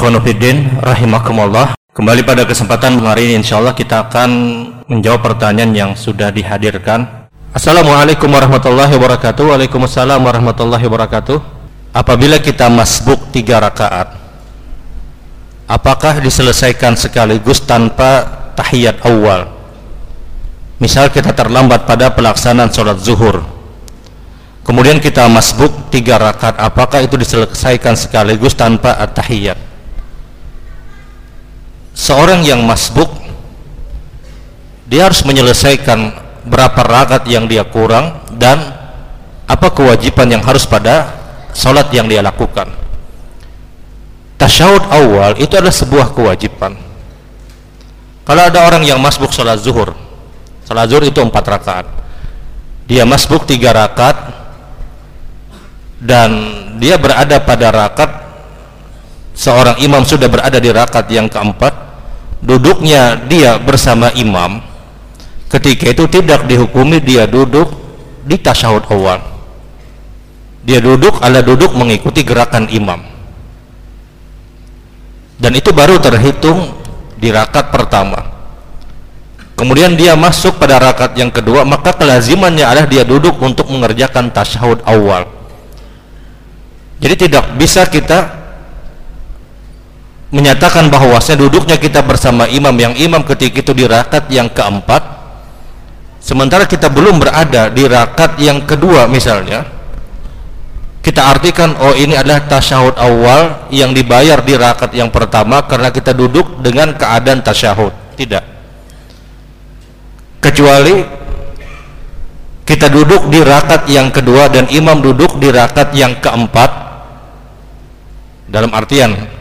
Ikhwanuddin rahimakumullah. Kembali pada kesempatan hari ini insyaallah kita akan menjawab pertanyaan yang sudah dihadirkan. Assalamualaikum warahmatullahi wabarakatuh. Waalaikumsalam warahmatullahi wabarakatuh. Apabila kita masbuk tiga rakaat, apakah diselesaikan sekaligus tanpa tahiyat awal? Misal kita terlambat pada pelaksanaan sholat zuhur, kemudian kita masbuk tiga rakaat, apakah itu diselesaikan sekaligus tanpa at-tahiyat? Seorang yang masbuk dia harus menyelesaikan berapa rakaat yang dia kurang dan apa kewajiban yang harus pada salat yang dia lakukan. Tasyahud awal itu adalah sebuah kewajiban. Kalau ada orang yang masbuk salat zuhur salat zuhur itu empat rakaat. Dia masbuk tiga rakaat dan dia berada pada rakaat seorang imam sudah berada di rakaat yang keempat duduknya dia bersama imam ketika itu tidak dihukumi dia duduk di tasyahud awal. Dia duduk ala duduk mengikuti gerakan imam. Dan itu baru terhitung di rakaat pertama. Kemudian dia masuk pada rakaat yang kedua maka kelazimannya adalah dia duduk untuk mengerjakan tasyahud awal. Jadi tidak bisa kita menyatakan bahwasanya duduknya kita bersama imam yang imam ketika itu di rakaat yang keempat sementara kita belum berada di rakaat yang kedua misalnya kita artikan oh ini adalah tasyahud awal yang dibayar di rakaat yang pertama karena kita duduk dengan keadaan tasyahud. Tidak. Kecuali kita duduk di rakaat yang kedua dan imam duduk di rakaat yang keempat dalam artian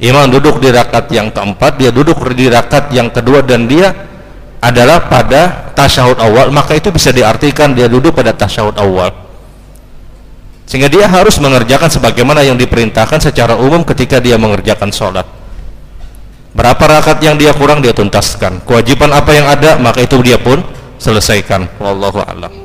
imam duduk di rakaat yang keempat dia duduk di rakaat yang kedua dan dia adalah pada tasyahud awal. Maka itu bisa diartikan dia duduk pada tasyahud awal. Sehingga dia harus mengerjakan sebagaimana yang diperintahkan secara umum ketika dia mengerjakan sholat. Berapa rakaat yang dia kurang dia tuntaskan. Kewajiban apa yang ada maka itu dia pun selesaikan. Wallahu a'lam